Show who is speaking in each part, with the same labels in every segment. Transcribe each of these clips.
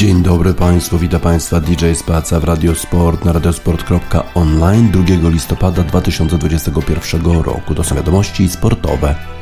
Speaker 1: Dzień dobry Państwu, witam Państwa DJ Spaca w Radiosport na radiosport.online 2 listopada 2021 roku. To są wiadomości sportowe.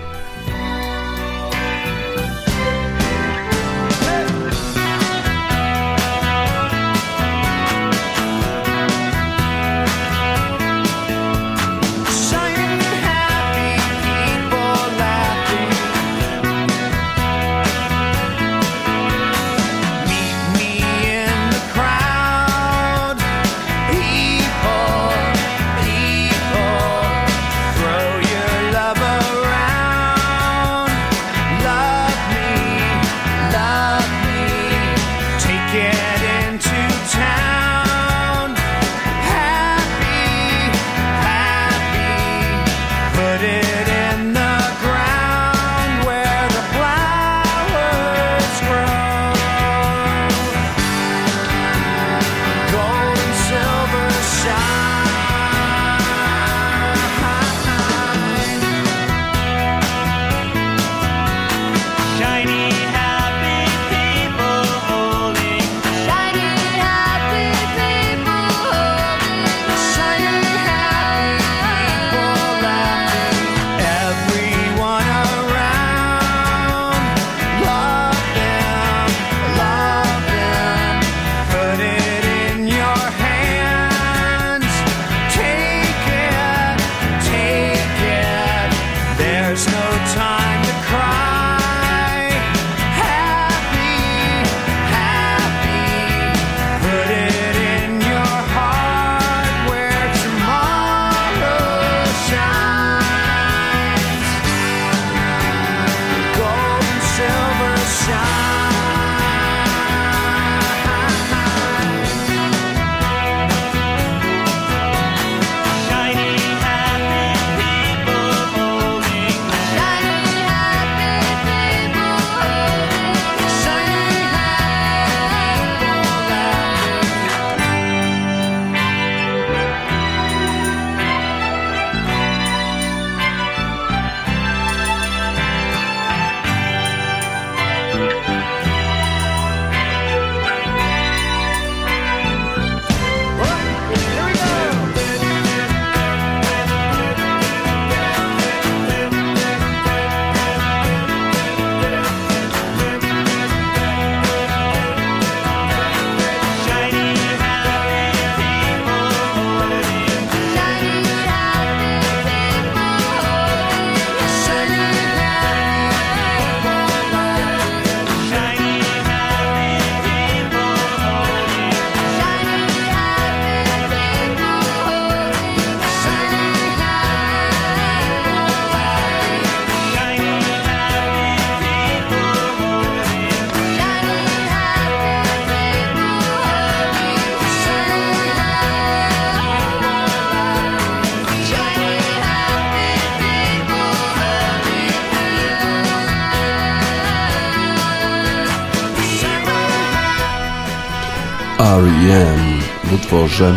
Speaker 1: Utworze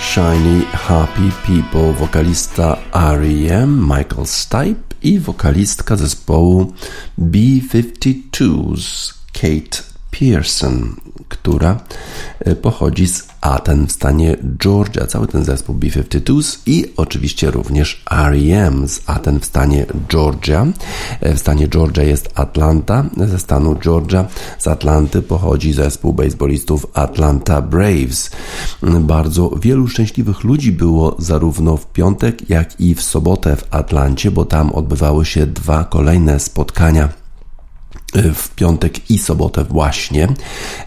Speaker 1: Shiny Happy People wokalista R.E.M. Michael Stipe i wokalistka zespołu B-52s Kate Pearson, która e, pochodzi z Aten w stanie Georgia. Cały ten zespół B-52s i oczywiście również R.E.M. z Aten w stanie Georgia. E, w stanie Georgia jest Atlanta. Ze stanu Georgia z Atlanty pochodzi zespół baseballistów Atlanta Braves. Bardzo wielu szczęśliwych ludzi było zarówno w piątek, jak i w sobotę w Atlancie, bo tam odbywały się dwa kolejne spotkania w piątek i sobotę właśnie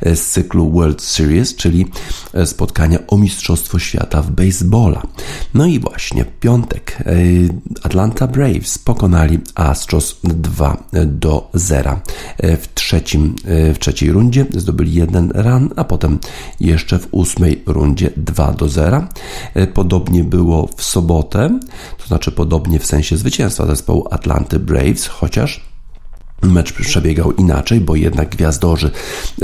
Speaker 1: z cyklu World Series, czyli spotkania o Mistrzostwo Świata w baseballa. No i właśnie piątek e, Atlanta Braves pokonali Astros 2 do 0 e, w, trzecim, w trzeciej rundzie zdobyli jeden run, a potem jeszcze w ósmej rundzie 2 do 0. Podobnie było w sobotę, to znaczy podobnie w sensie zwycięstwa zespołu Atlanty Braves, chociaż
Speaker 2: Mecz przebiegał inaczej, bo jednak gwiazdorzy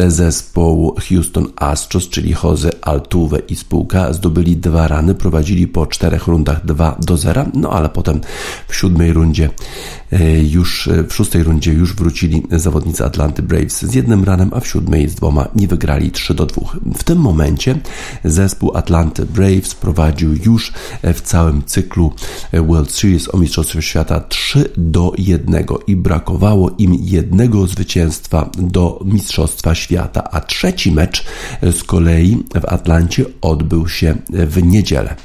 Speaker 2: zespołu Houston Astros, czyli Jose Altuve i spółka, zdobyli dwa rany, prowadzili po czterech rundach 2 do 0, no ale potem w siódmej rundzie e, już, e, w szóstej rundzie już wrócili zawodnicy Atlanty Braves z jednym ranem, a w siódmej z dwoma nie wygrali 3 do 2. W tym momencie zespół Atlanty Braves prowadził już w całym cyklu World Series o Mistrzostwie Świata 3 do 1 i brakowało im jednego zwycięstwa do Mistrzostwa Świata, a trzeci mecz z kolei w Atlancie odbył się w niedzielę.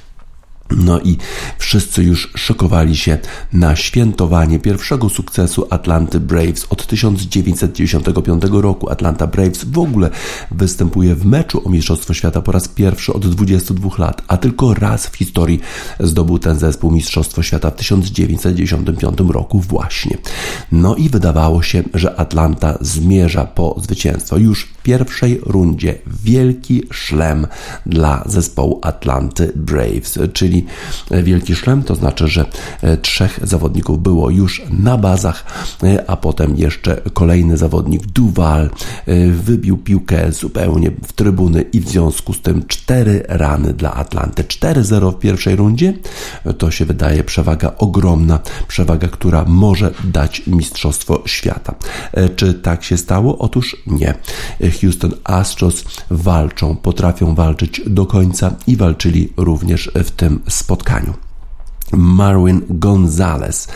Speaker 2: No i wszyscy już szokowali się na świętowanie pierwszego sukcesu Atlanty Braves od 1995 roku. Atlanta Braves w ogóle występuje w meczu o Mistrzostwo Świata po raz pierwszy od 22 lat, a tylko raz w historii zdobył ten zespół Mistrzostwo Świata w 1995 roku właśnie. No i wydawało się, że Atlanta zmierza po zwycięstwo. Już w pierwszej rundzie wielki szlem dla zespołu Atlanty Braves, czyli wielki szlem, to znaczy, że e, trzech zawodników było już na bazach, e, a potem jeszcze kolejny zawodnik Duval e, wybił piłkę zupełnie w trybuny i w związku z tym cztery rany dla Atlanty. 4-0 w pierwszej rundzie to się wydaje przewaga ogromna, przewaga, która może dać mistrzostwo świata. Czy tak się stało? Otóż nie. Houston Astros walczą, potrafią walczyć do końca i walczyli również w tym spotkaniu. Marwin Gonzalez.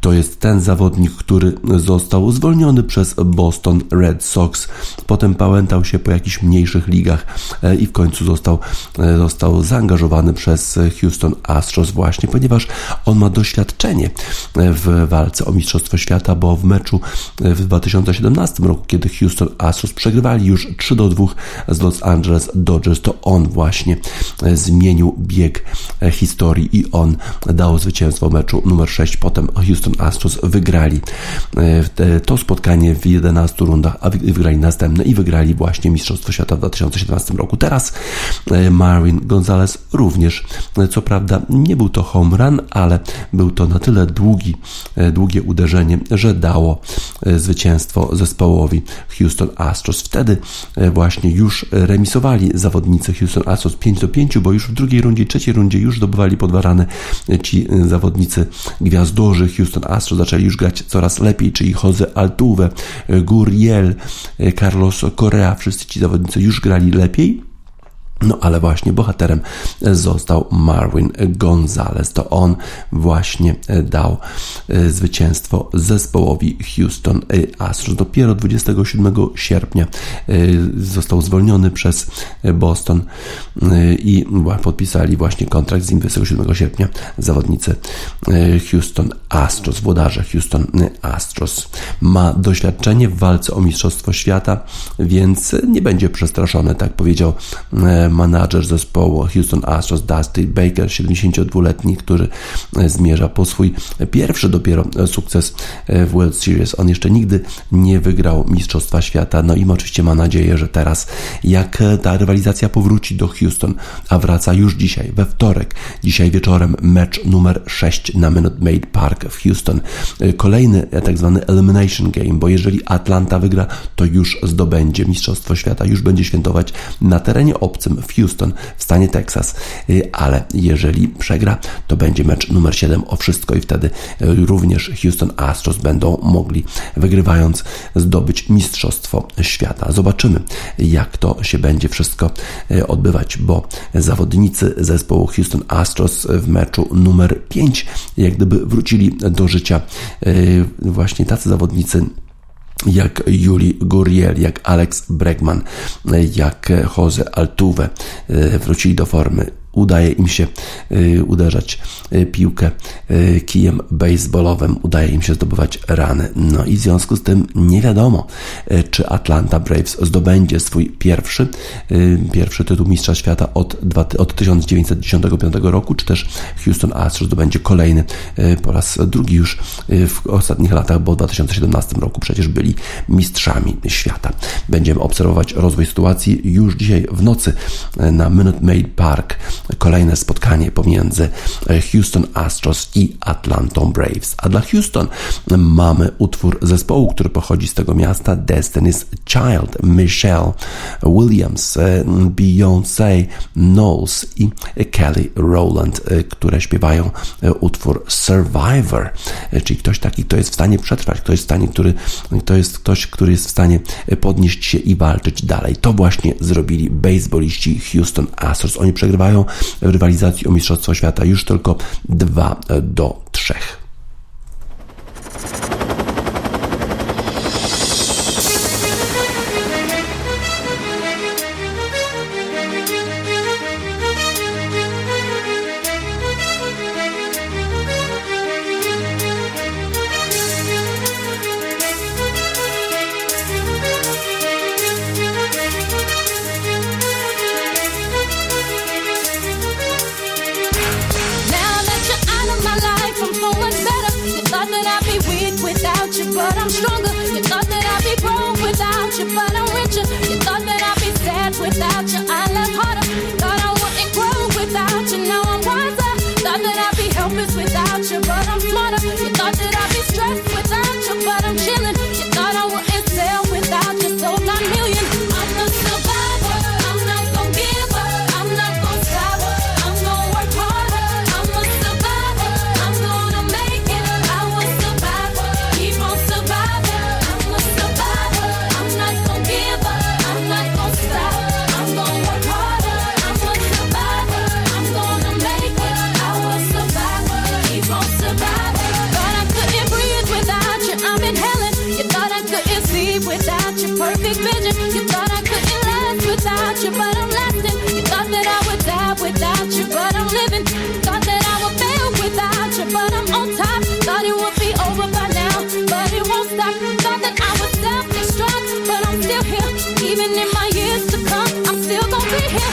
Speaker 2: To jest ten zawodnik, który został zwolniony przez Boston Red Sox. Potem pałętał się po jakichś mniejszych ligach e, i w końcu został, e, został zaangażowany przez Houston Astros właśnie, ponieważ on ma doświadczenie e, w walce o Mistrzostwo Świata, bo w meczu w 2017 roku, kiedy Houston Astros przegrywali już 3 do 2 z Los Angeles Dodgers, to on właśnie zmienił bieg historii i on dało zwycięstwo w meczu numer 6. Potem Houston Astros wygrali e, to spotkanie w 11 rundach, a wygrali następne i wygrali właśnie Mistrzostwo Świata w 2017 roku. Teraz e, Marvin Gonzalez również, e, co prawda nie był to home run, ale był to na tyle długi, długie uderzenie, że dało zwycięstwo zespołowi Houston Astros. Wtedy właśnie już remisowali zawodnicy Houston Astros 5 do 5, bo już w drugiej rundzie, trzeciej rundzie już zdobywali po dwa rany ci y, zawodnicy gwiazdorzy Houston Astros zaczęli już grać coraz lepiej, czyli Jose Altuve, Guriel, y, Carlos Correa, wszyscy ci zawodnicy już grali lepiej. No ale właśnie bohaterem został Marvin Gonzalez. To on właśnie dał e, zwycięstwo zespołowi Houston Astros. Dopiero 27 sierpnia e, został zwolniony przez Boston e, i podpisali właśnie kontrakt z nim 27 sierpnia zawodnicy Houston Astros, włodarze Houston Astros. Ma doświadczenie w walce o Mistrzostwo Świata, więc nie będzie przestraszony, tak powiedział Manager zespołu Houston Astros Dusty Baker, 72-letni, który e, zmierza po swój pierwszy dopiero sukces e, w World Series. On jeszcze nigdy nie wygrał Mistrzostwa Świata, no i oczywiście ma nadzieję, że teraz jak ta rywalizacja powróci do Houston, a wraca już dzisiaj, we wtorek, dzisiaj wieczorem mecz numer 6 na Minute Maid Park w Houston. E, kolejny tak zwany elimination game, bo jeżeli Atlanta wygra, to już zdobędzie Mistrzostwo Świata, już będzie świętować na terenie obcym w Houston w stanie Texas, y, ale jeżeli przegra, to będzie mecz numer 7 o wszystko i wtedy y, również Houston Astros będą mogli wygrywając zdobyć Mistrzostwo Świata. Zobaczymy, jak to się będzie wszystko y, odbywać, bo zawodnicy zespołu Houston Astros w meczu numer 5 jak gdyby wrócili do życia właśnie tacy zawodnicy jak Juli Guriel, jak Alex Bregman, jak Jose Altuve e, wrócili do formy udaje im się y, uderzać y, piłkę y, kijem baseballowym, udaje im się zdobywać rany. No i w związku z tym nie wiadomo, czy Atlanta Braves zdobędzie swój pierwszy, pierwszy tytuł Mistrza Świata od, od 1995 roku, czy też Houston Astros zdobędzie kolejny po raz drugi już w ostatnich latach, bo w 2017 roku przecież byli mistrzami świata. Będziemy obserwować rozwój sytuacji już dzisiaj w nocy na Minute Maid Park
Speaker 3: kolejne spotkanie pomiędzy Houston Astros i Atlantą Braves. A dla Houston mamy utwór zespołu, który pochodzi z tego miasta, Destiny's Child, Michelle Williams, Beyoncé Knowles i Kelly Rowland, które śpiewają utwór Survivor, czyli ktoś taki, kto jest w stanie przetrwać, kto jest w stanie, który, to jest ktoś, który jest w stanie podnieść się i walczyć dalej. To właśnie zrobili baseballiści Houston Astros. Oni przegrywają rywalizacji o Mistrzostwo Świata już tylko 2 do 3.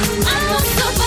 Speaker 3: I'm so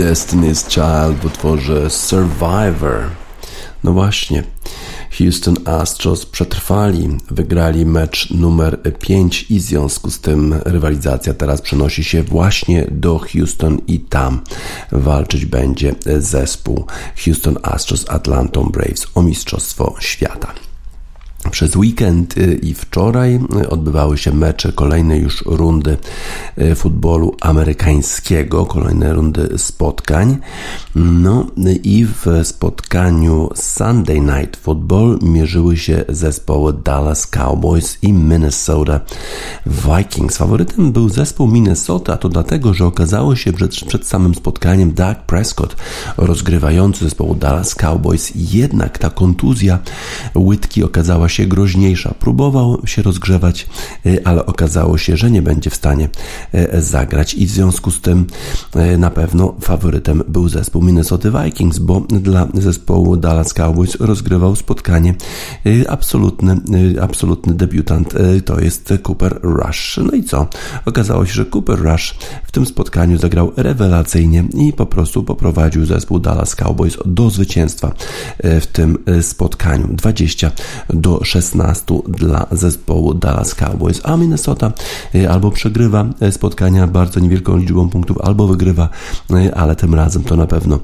Speaker 3: Destiny's Child w utworze Survivor. No właśnie, Houston Astros przetrwali, wygrali mecz numer 5 i w związku z tym rywalizacja teraz przenosi się właśnie do Houston i tam walczyć będzie zespół Houston Astros Atlanta Braves o Mistrzostwo Świata.
Speaker 2: Przez weekend y, i wczoraj y, odbywały się mecze kolejnej już rundy y, futbolu amerykańskiego, kolejne rundy spotkań. No i w spotkaniu Sunday Night Football mierzyły się zespoły Dallas Cowboys i Minnesota Vikings. Faworytem był zespół Minnesota, to dlatego, że okazało się przed, przed samym spotkaniem Doug Prescott, rozgrywający zespołu Dallas Cowboys. Jednak ta kontuzja łydki okazała się groźniejsza. Próbował się rozgrzewać, y, ale okazało się, że nie będzie w stanie y, zagrać i w związku z tym y, na pewno faworytem był zespół Minnesota Vikings, bo dla zespołu Dallas Cowboys rozgrywał spotkanie absolutny, absolutny debiutant, to jest Cooper Rush. No i co? Okazało się, że Cooper Rush w tym spotkaniu zagrał rewelacyjnie i po prostu poprowadził zespół Dallas Cowboys do zwycięstwa w tym spotkaniu 20 do 16 dla zespołu Dallas Cowboys, a Minnesota e, albo przegrywa e, spotkania bardzo niewielką liczbą punktów, albo wygrywa, e, ale tym razem to na pewno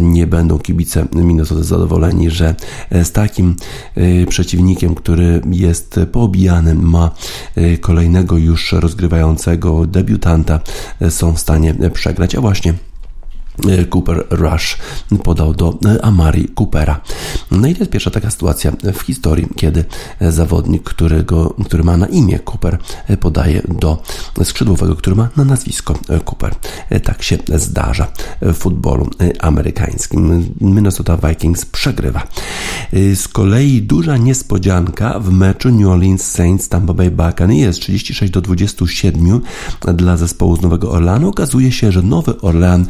Speaker 2: nie będą kibice Minnesota zadowoleni, że z takim przeciwnikiem, który jest poobijany, ma kolejnego już rozgrywającego debiutanta, są w stanie przegrać, a właśnie Cooper Rush podał do e, Amari Coopera. No i to jest pierwsza taka sytuacja w historii, kiedy zawodnik, którego, który ma na imię Cooper, podaje do skrzydłowego, który ma na nazwisko Cooper. E, tak się zdarza w futbolu amerykańskim. Minnesota Vikings przegrywa. Z kolei duża niespodzianka w meczu New Orleans Saints Tampa Bay Buccaneers 36 do 27 dla zespołu z Nowego Orlanu. Okazuje się, że Nowy Orlean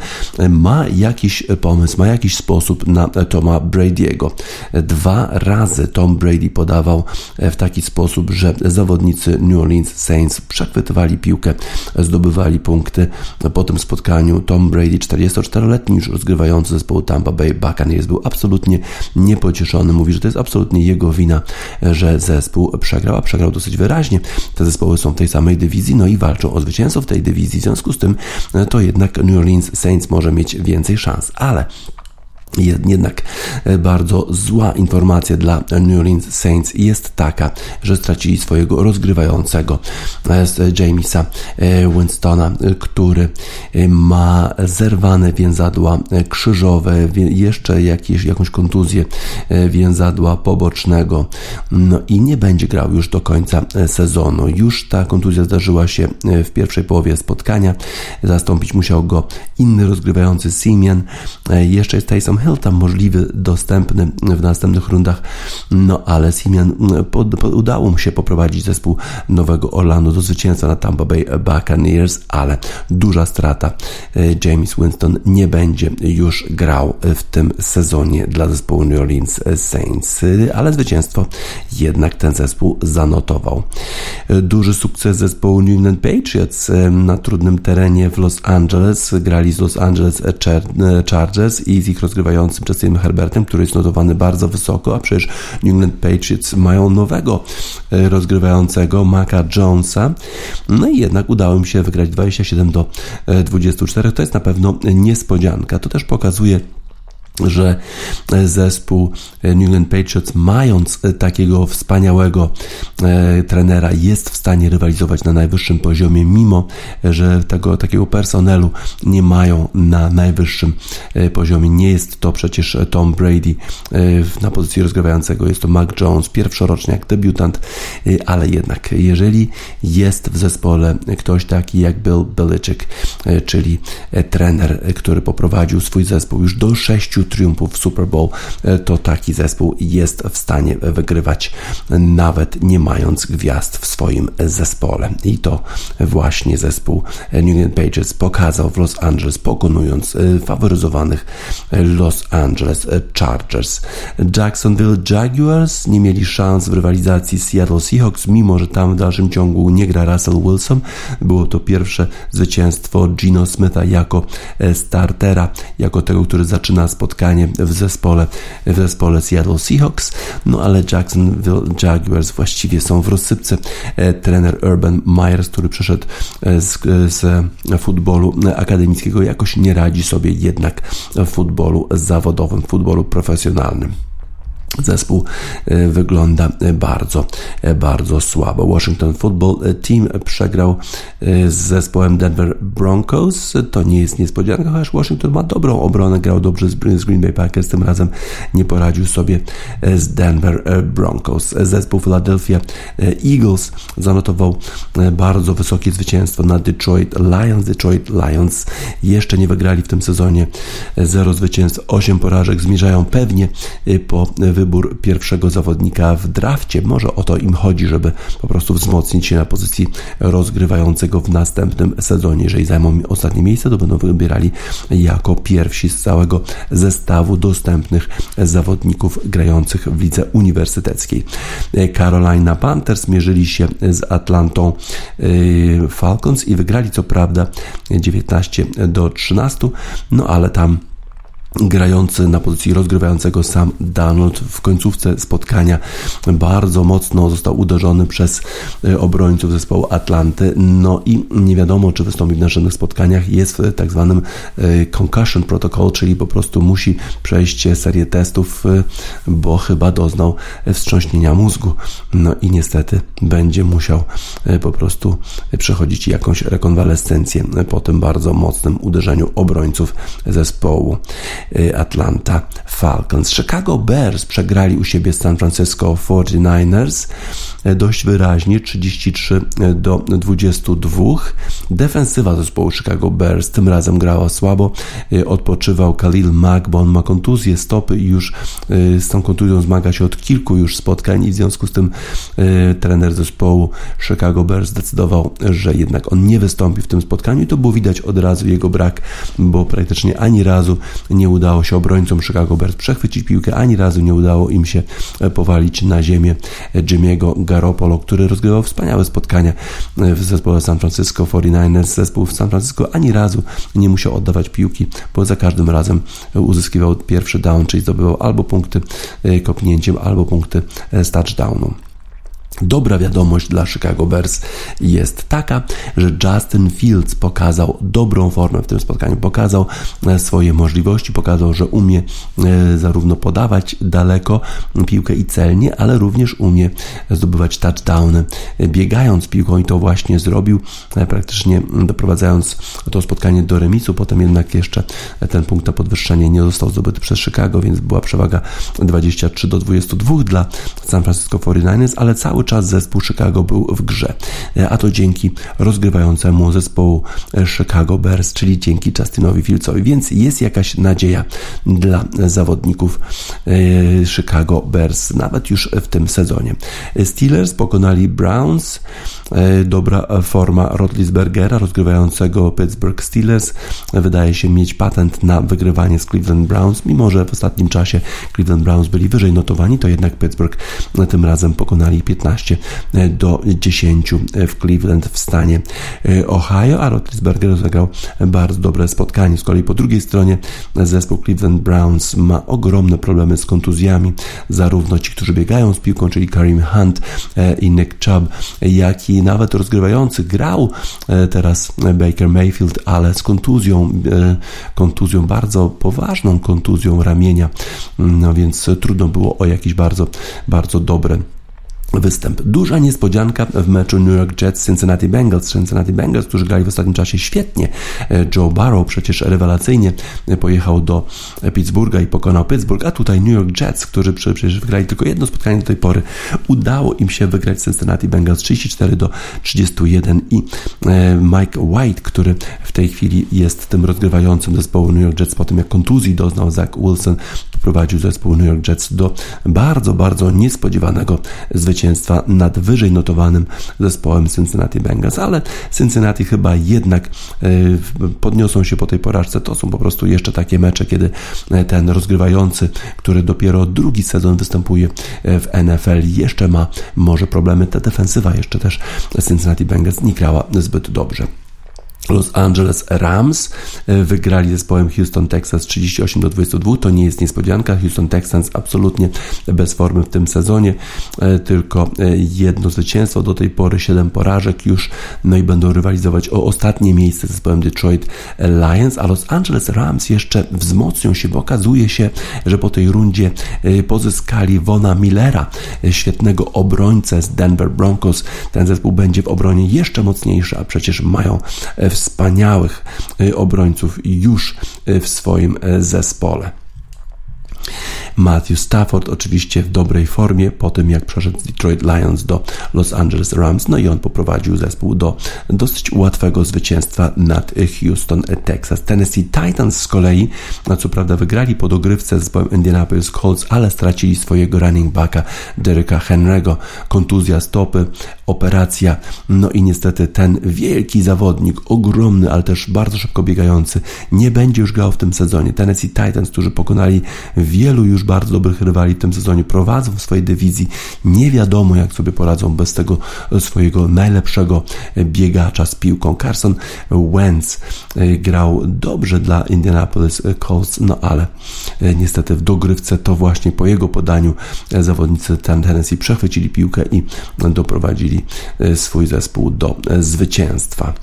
Speaker 2: ma jakiś pomysł, ma jakiś sposób na Toma Brady'ego. Dwa razy Tom Brady podawał w taki sposób, że zawodnicy New Orleans Saints przechwytywali piłkę, zdobywali punkty. Po tym spotkaniu Tom Brady, 44-letni już rozgrywający zespołu Tampa Bay Buccaneers, był absolutnie niepocieszony. Mówi, że to jest absolutnie jego wina, że zespół przegrał, a przegrał dosyć wyraźnie. Te zespoły są w tej samej dywizji, no i walczą o zwycięstwo w tej dywizji. W związku z tym to jednak New Orleans Saints może mieć więcej szans. Ale jednak e, bardzo zła informacja dla New Orleans Saints jest taka, że stracili swojego rozgrywającego e, Jamesa e, Winstona, który ma zerwane więzadła krzyżowe, jeszcze jakieś, jakąś kontuzję więzadła pobocznego no i nie będzie grał już do końca sezonu. Już ta kontuzja zdarzyła się w pierwszej połowie spotkania. Zastąpić musiał go inny rozgrywający Simeon. Jeszcze jest Tyson Hill tam możliwy, dostępny w następnych rundach, no ale Simian pod, pod, udało mu się poprowadzić zespół Nowego Orlando do zwycięstwa na Tampa Bay Buccaneers, ale duża strata. E, James Winston nie będzie już grał w tym sezonie dla zespołu New Orleans Saints, ale zwycięstwo jednak ten zespół zanotował. E, duży sukces zespołu New England Patriots e, na trudnym terenie w Los Angeles. Grali z Los Angeles Chargers i z ich rozgrywającym grającym Justin Herbertem, który jest notowany bardzo wysoko, a przecież New England Patriots mają nowego e, rozgrywającego Maca Jonesa. No i jednak udało im się wygrać 27 do 24. E, to jest na pewno niespodzianka. To też pokazuje że zespół New England Patriots, mając takiego wspaniałego e, trenera, jest w stanie rywalizować na najwyższym poziomie, mimo że tego takiego personelu nie mają na najwyższym e, poziomie. Nie jest to przecież Tom Brady e, na pozycji rozgrywającego, jest to Mac Jones, pierwszoroczniak, debiutant, ale jednak jeżeli jest w zespole ktoś taki jak Bill Belichick, czyli trener, który poprowadził swój zespół już do sześciu triumfów w Super Bowl, e, to taki zespół jest w stanie wygrywać nawet nie mając gwiazd w swoim zespole. I to właśnie zespół New England Patriots pokazał w Los Angeles, pokonując e, faworyzowanych Los Angeles Chargers. Jacksonville Jaguars nie mieli szans w rywalizacji z Seattle Seahawks, mimo że tam w dalszym ciągu nie gra Russell Wilson. Było to pierwsze zwycięstwo Gino Smitha jako e, startera, jako tego, który zaczyna spotkanie spotkanie w zespole, w zespole Seattle Seahawks, no ale Jacksonville Jaguars właściwie są w rozsypce. E, trener Urban Myers, który przeszedł e, z, z futbolu akademickiego, jakoś nie radzi sobie jednak w futbolu zawodowym, w futbolu profesjonalnym. Zespół e, wygląda bardzo, e, bardzo słabo. Washington Football Team przegrał e, z zespołem Denver Broncos. To nie jest niespodzianka, chociaż Washington ma dobrą obronę, grał dobrze z Green Bay Packers, tym razem nie poradził sobie z Denver Broncos. Zespół Philadelphia Eagles zanotował bardzo wysokie zwycięstwo na Detroit Lions. Detroit Lions jeszcze nie wygrali w tym sezonie. Zero zwycięstw, 8 porażek, zmierzają pewnie po wybór pierwszego zawodnika w drafcie. Może o to im chodzi, żeby po prostu wzmocnić się na pozycji rozgrywającego w następnym sezonie. Jeżeli zajmą ostatnie miejsce, to będą wybierali jako pierwsi z całego zestawu dostępnych zawodników grających w lidze uniwersyteckiej. Carolina Panthers mierzyli się z Atlantą y, Falcons i wygrali co prawda 19 do 13, no ale tam grający na pozycji rozgrywającego sam Donald w końcówce spotkania bardzo mocno został uderzony przez e, obrońców zespołu Atlanty. No i nie wiadomo, czy wystąpi w następnych spotkaniach. Jest w tak zwanym e, concussion protocol, czyli po prostu musi przejść serię testów, e, bo chyba doznał wstrząśnienia mózgu. No i niestety będzie musiał po prostu przechodzić jakąś rekonwalescencję po tym bardzo mocnym uderzeniu obrońców zespołu. Y, Atlanta Falcons. Chicago Bears przegrali u siebie San Francisco 49ers y, dość wyraźnie 33 y, do 22. Defensywa zespołu Chicago Bears tym razem grała słabo. Odpoczywał Khalil Mack, bo on ma kontuzję stopy i już z tą kontuzją zmaga się od kilku już spotkań i w związku z tym trener zespołu Chicago Bears zdecydował, że jednak on nie wystąpi w tym spotkaniu i to było widać od razu jego brak, bo praktycznie ani razu nie udało się obrońcom Chicago Bears przechwycić piłkę, ani razu nie udało im się e, powalić na ziemię Jimmy'ego Garoppolo, który rozgrywał wspaniałe spotkania e, w zespole San Francisco 49ers. Zespół w San Francisco ani razu nie musiał oddawać piłki, bo za każdym razem uzyskiwał pierwszy down, czyli zdobywał albo punkty e, kopnięciem, albo punkty z touchdownu. Dobra wiadomość dla Chicago Bears jest taka, że Justin Fields pokazał dobrą formę w tym spotkaniu, pokazał e, swoje możliwości, pokazał, że umie e, zarówno podawać daleko piłkę i celnie, ale również umie zdobywać touchdowny. Biegając piłką i to właśnie zrobił, e, praktycznie doprowadzając to spotkanie do remisu, potem jednak jeszcze ten punkt na podwyższenie nie został zdobyty przez Chicago, więc była przewaga 23 do 22 dla San Francisco 49ers, ale cały czas zespół Chicago był w grze, e, a to dzięki rozgrywającemu zespołu e, Chicago Bears, czyli dzięki Justinowi Fieldsowi, więc jest jakaś nadzieja dla zawodników e, Chicago Bears, nawet już w tym sezonie. Steelers pokonali Browns, dobra forma Rotlisbergera, rozgrywającego Pittsburgh Steelers, wydaje się mieć patent na wygrywanie z Cleveland Browns, mimo że w ostatnim czasie Cleveland Browns byli wyżej notowani, to jednak Pittsburgh tym razem pokonali 15 15 do 10 w Cleveland w stanie e, Ohio, a Rotlisberger zagrał bardzo dobre spotkanie. Z kolei po drugiej stronie zespół Cleveland Browns ma ogromne problemy z kontuzjami, zarówno ci, którzy biegają z piłką, czyli Karim Hunt e, i Nick Chubb, jak i nawet rozgrywający grał e, teraz Baker Mayfield, ale z kontuzją, kontuzją bardzo poważną kontuzją ramienia, no więc trudno było o jakieś bardzo, bardzo dobre występ. Duża niespodzianka w meczu New York Jets Cincinnati Bengals. Cincinnati Bengals, którzy grali w ostatnim czasie świetnie. E, Joe Barrow przecież rewelacyjnie pojechał do Pittsburgha i pokonał Pittsburgh, a tutaj New York Jets, którzy przecież wygrali tylko jedno spotkanie do tej pory, udało im się wygrać Cincinnati Bengals 34 do 31 i e, Mike White, który w tej chwili jest tym rozgrywającym zespołu New York Jets po tym jak kontuzji doznał Zach Wilson, poprowadził zespół New York Jets do bardzo, bardzo niespodziewanego zwycięstwa zwycięstwa nad wyżej notowanym zespołem Cincinnati Bengals, ale Cincinnati chyba jednak e, podniosą się po tej porażce. To są po prostu jeszcze takie mecze, kiedy e, ten rozgrywający, który dopiero drugi sezon występuje e, w NFL, jeszcze ma może problemy. Ta defensywa jeszcze też Cincinnati Bengals nie grała zbyt dobrze. Los Angeles Rams e, wygrali zespołem Houston Texas 38 do 22. To nie jest niespodzianka. Houston Texans absolutnie bez formy w tym sezonie. E, tylko e, jedno zwycięstwo do tej pory, 7 porażek już. No i będą rywalizować o ostatnie miejsce z zespołem Detroit Lions. A Los Angeles Rams jeszcze wzmocnią się, bo okazuje się, że po tej rundzie pozyskali Vona Millera, świetnego obrońcę z Denver Broncos. Ten zespół będzie w obronie jeszcze mocniejszy, a przecież mają w wspaniałych y, obrońców już y, w swoim y, zespole. Matthew Stafford oczywiście w dobrej formie po tym jak przeszedł z Detroit Lions do Los Angeles Rams, no i on poprowadził zespół do dosyć łatwego zwycięstwa nad Houston, Texas. Tennessee Titans z kolei, no co prawda wygrali po dogrywce z zespołem Indianapolis Colts, ale stracili swojego running backa Deryka Henry'ego, kontuzja stopy, operacja, no i niestety ten wielki zawodnik, ogromny, ale też bardzo szybko biegający, nie będzie już grał w tym sezonie. Tennessee Titans, którzy pokonali wielu już bardzo dobrych rywali w tym sezonie, prowadzą w swojej dywizji. Nie wiadomo, jak sobie poradzą bez tego swojego najlepszego biegacza z piłką. Carson Wentz e, grał dobrze dla Indianapolis Colts, no ale e, niestety w dogrywce to właśnie po jego podaniu e, zawodnicy Tennessee przechwycili piłkę i doprowadzili swój zespół do zwycięstwa.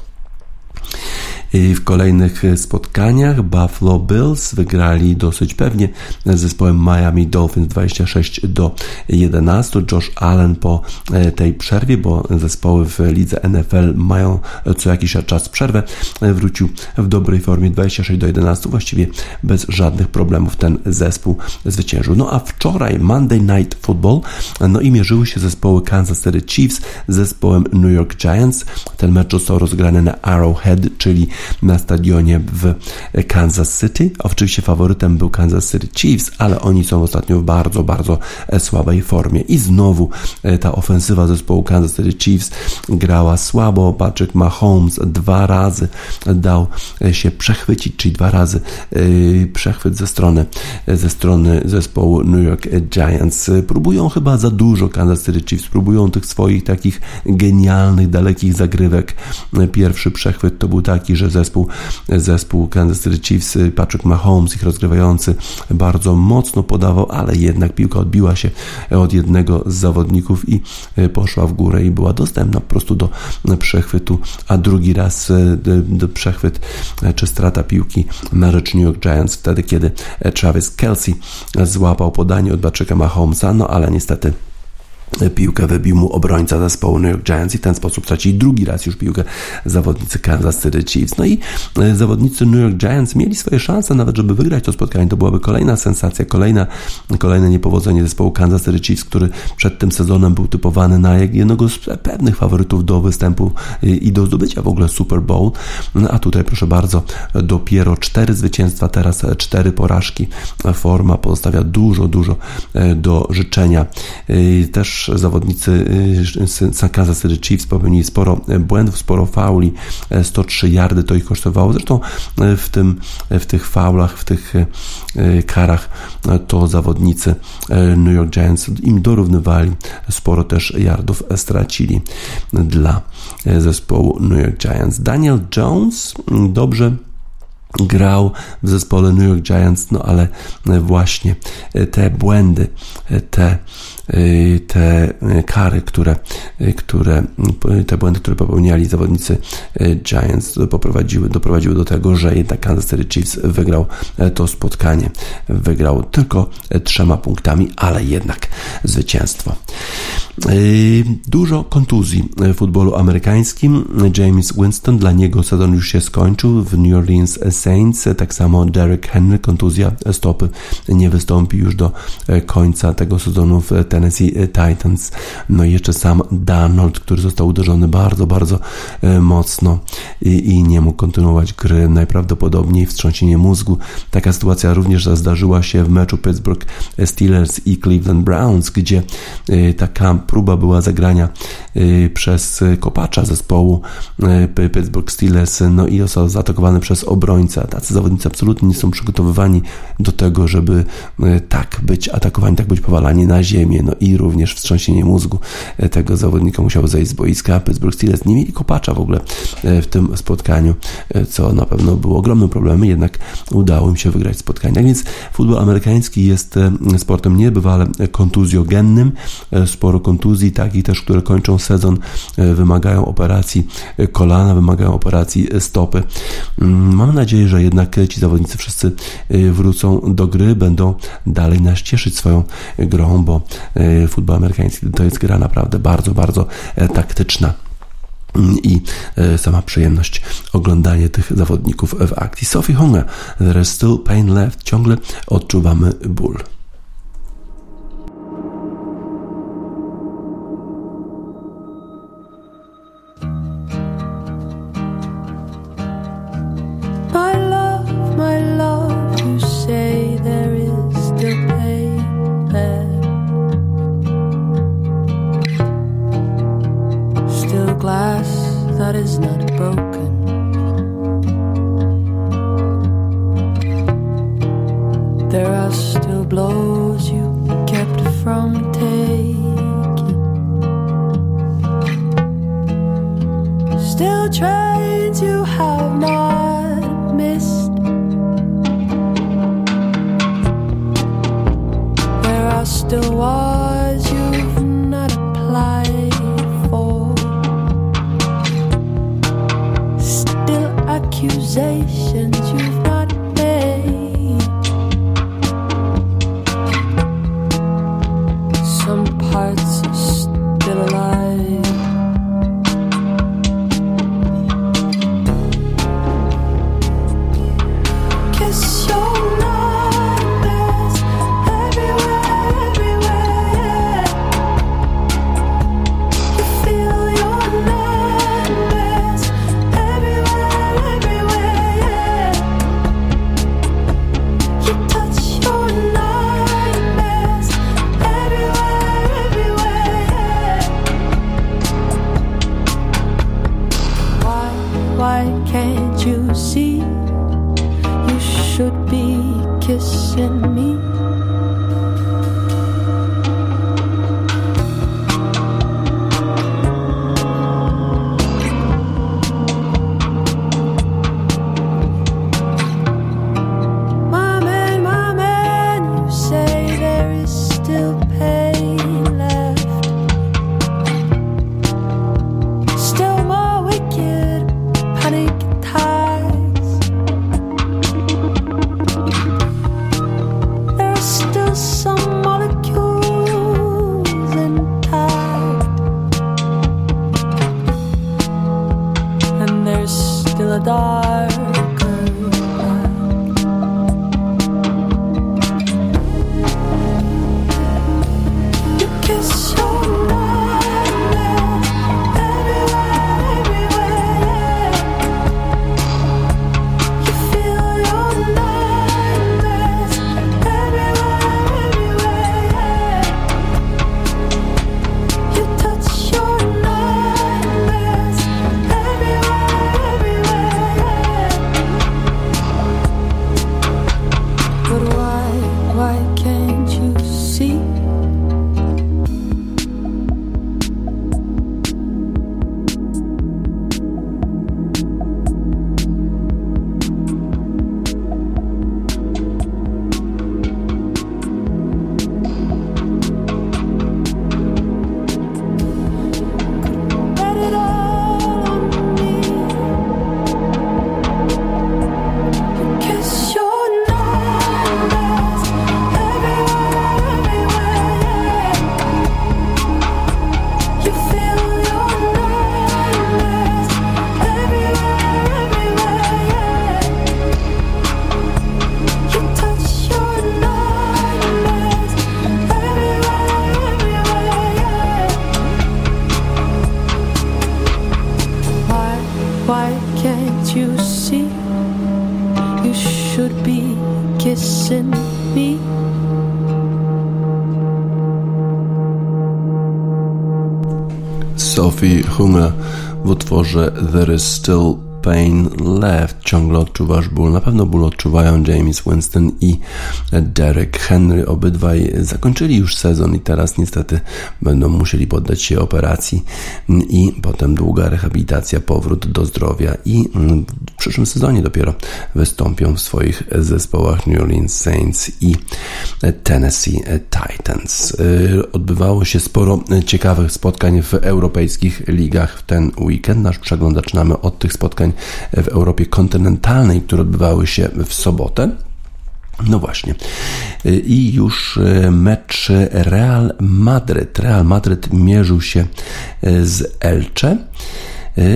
Speaker 2: W kolejnych spotkaniach Buffalo Bills wygrali dosyć pewnie z zespołem Miami Dolphins 26 do 11. Josh Allen po e, tej przerwie, bo zespoły w lidze NFL mają co jakiś czas przerwę, e, wrócił w dobrej formie 26 do 11, właściwie bez żadnych problemów ten zespół zwyciężył. No a wczoraj Monday Night Football, no i mierzyły się zespoły Kansas City Chiefs z zespołem New York Giants. Ten mecz został rozgrany na Arrowhead, czyli na stadionie w Kansas City. Oczywiście faworytem był Kansas City Chiefs, ale oni są ostatnio w bardzo, bardzo e, słabej formie. I znowu e, ta ofensywa zespołu Kansas City Chiefs grała słabo. Patrick Mahomes dwa razy dał e, się przechwycić, czyli dwa razy przechwyt ze strony, ze strony zespołu New York Giants. Próbują chyba za dużo Kansas City Chiefs, próbują tych swoich takich genialnych, dalekich zagrywek. Pierwszy przechwyt to był taki, że zespół, zespół Kansas City Chiefs, Patrick Mahomes, ich rozgrywający, bardzo mocno podawał, ale jednak piłka odbiła się od jednego z zawodników i e, poszła w górę i była dostępna po prostu do przechwytu, a drugi raz e, przechwyt e, czy strata piłki na rzecz New York Giants wtedy, kiedy Travis Kelsey złapał podanie od Patricka Mahomesa, no ale niestety piłkę wybił mu obrońca zespołu New York Giants i w ten sposób tracili drugi raz już piłkę zawodnicy Kansas City Chiefs. No i e, zawodnicy New York Giants mieli swoje szanse nawet, żeby wygrać to spotkanie. To byłaby kolejna sensacja, kolejna, kolejne niepowodzenie zespołu Kansas City Chiefs, który przed tym sezonem był typowany na jednego z pewnych faworytów do występu i do zdobycia w ogóle Super Bowl. No a tutaj proszę bardzo, dopiero cztery zwycięstwa, teraz cztery porażki. Forma pozostawia dużo, dużo e, do życzenia. E, też zawodnicy y, Kansas City Chiefs popełnili sporo błędów, sporo fauli, 103 yardy to ich kosztowało. Zresztą y, w, tym, w tych faulach, w tych y, karach to zawodnicy New York Giants im dorównywali, sporo też yardów stracili dla zespołu New York Giants. Daniel Jones dobrze grał w zespole New York Giants, no ale właśnie te błędy, te Y, te y, kary, które, y, które te błędy, które popełniali zawodnicy Giants doprowadziły do tego, że jednak Kansas City Chiefs wygrał to spotkanie. Wygrał tylko trzema punktami, ale jednak zwycięstwo. Dużo kontuzji w futbolu amerykańskim. James Winston, dla niego sezon już się skończył w New Orleans Saints. Tak samo Derek Henry, kontuzja stopy, nie wystąpi już do końca tego sezonu w Tennessee Titans. No i jeszcze sam Darnold, który został uderzony bardzo, bardzo e, mocno i, i nie mógł kontynuować gry. Najprawdopodobniej wstrząsienie mózgu. Taka sytuacja również zdarzyła się w meczu Pittsburgh Steelers i Cleveland Browns, gdzie e, taka
Speaker 3: próba była zagrania przez kopacza zespołu Pittsburgh Steelers, no i został zaatakowany przez obrońcę. Tacy zawodnicy absolutnie nie są przygotowywani do tego, żeby tak być atakowani, tak być powalani na ziemię, no i również wstrząsienie mózgu tego zawodnika musiało zejść z boiska. Pittsburgh Steelers nie mieli kopacza w ogóle w tym spotkaniu, co na pewno było ogromnym problemem, jednak udało im się wygrać spotkanie. Tak więc futbol amerykański jest e, sportem niebywale kontuzjogennym. E, sporo kontuzji, takich też, które kończą sezon, e, wymagają operacji kolana, wymagają operacji stopy. Mm, mam nadzieję, że jednak ci zawodnicy wszyscy wrócą do gry, będą dalej nas cieszyć swoją grą, bo futbol amerykański to jest gra naprawdę bardzo, bardzo taktyczna i e, sama przyjemność oglądania tych zawodników w akcji. Sophie Hunger, there is still pain left, ciągle odczuwamy ból.
Speaker 2: Sophie Hunger w utworze There is Still Pain Left. Ciągle odczuwasz ból. Na pewno ból odczuwają James Winston i Derek Henry. Obydwaj zakończyli już sezon i teraz niestety będą musieli poddać się operacji i potem długa rehabilitacja, powrót do zdrowia i w przyszłym sezonie dopiero wystąpią w swoich zespołach New Orleans Saints i Tennessee Titans. Odbywało się sporo ciekawych spotkań w europejskich ligach w ten weekend. Nasz przegląd zaczynamy od tych spotkań w Europie kontynentalnej, które odbywały się w sobotę. No właśnie. I już mecz Real Madryt. Real Madryt mierzył się z Elche.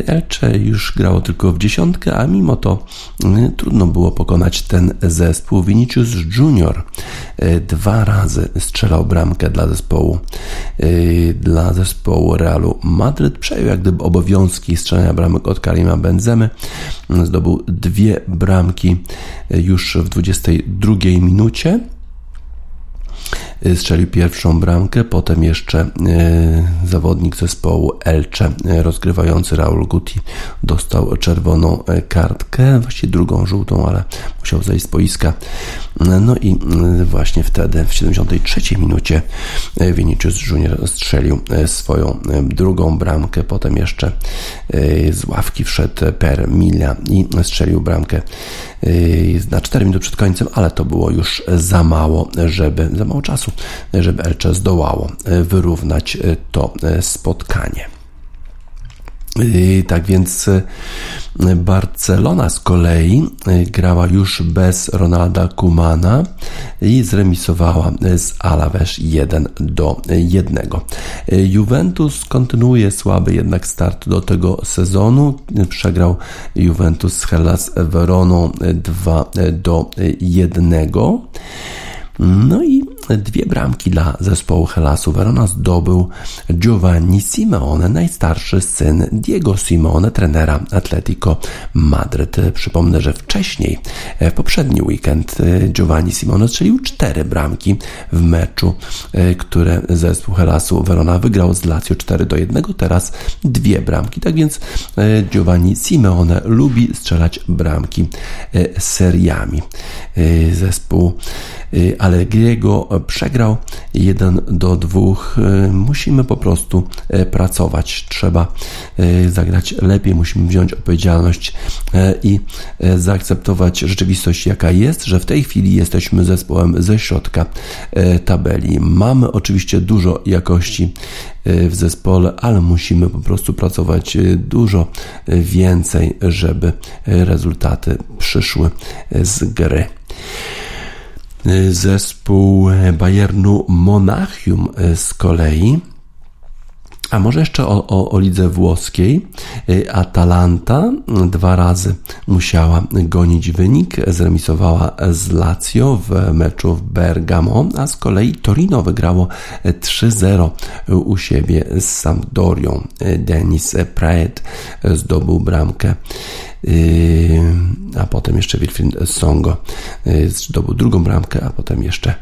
Speaker 2: Elche już grało tylko w dziesiątkę, a mimo to y, trudno było pokonać ten zespół. Vinicius Junior y, dwa razy strzelał bramkę dla zespołu dla zespołu Realu Madryt. Przejął jak gdyby obowiązki strzelania bramek od Karima Benzemy. Zdobył dwie bramki już w 22 minucie. Y, strzelił pierwszą bramkę, potem jeszcze y, zawodnik zespołu Elche, y, rozgrywający Raul Guti, dostał czerwoną kartkę, właściwie drugą żółtą, ale musiał zejść z boiska. No i właśnie wtedy, w 73 minucie, Vinicius Junior strzelił swoją drugą bramkę, potem jeszcze z ławki wszedł Per Mila i strzelił bramkę na 4 minuty przed końcem, ale to było już za mało, żeby, za mało czasu, żeby Elche zdołało wyrównać to spotkanie. Tak więc Barcelona z kolei grała już bez Ronalda Kumana i zremisowała z Alaves 1 do 1. Juventus kontynuuje słaby jednak start do tego sezonu. Przegrał Juventus z Hellas Veroną 2 do 1. No i dwie bramki dla zespołu Helasu Verona zdobył Giovanni Simeone, najstarszy syn Diego Simeone, trenera Atletico Madryt. Przypomnę, że wcześniej, w poprzedni weekend, Giovanni Simeone strzelił cztery bramki w meczu, które zespół Helasu Verona wygrał z Lazio 4 do 1. Teraz dwie bramki. Tak więc Giovanni Simeone lubi strzelać bramki seriami. Zespół Allegriego przegrał 1 do 2. Musimy po prostu e, pracować. Trzeba e, zagrać lepiej, musimy wziąć odpowiedzialność e, i zaakceptować rzeczywistość, jaka jest, że w tej chwili jesteśmy zespołem ze środka tabeli. Mamy oczywiście dużo jakości w zespole, ale musimy po prostu pracować dużo więcej, żeby rezultaty przyszły z gry. Zespół Bayernu Monachium z kolei a może jeszcze o, o, o lidze włoskiej. Atalanta dwa razy musiała gonić wynik, zremisowała z Lazio w meczu w Bergamo, a z kolei Torino wygrało 3-0 u siebie z Sampdorią. Denis Praet zdobył bramkę a potem jeszcze Wilfried Songo yy, zdobył drugą bramkę, a potem jeszcze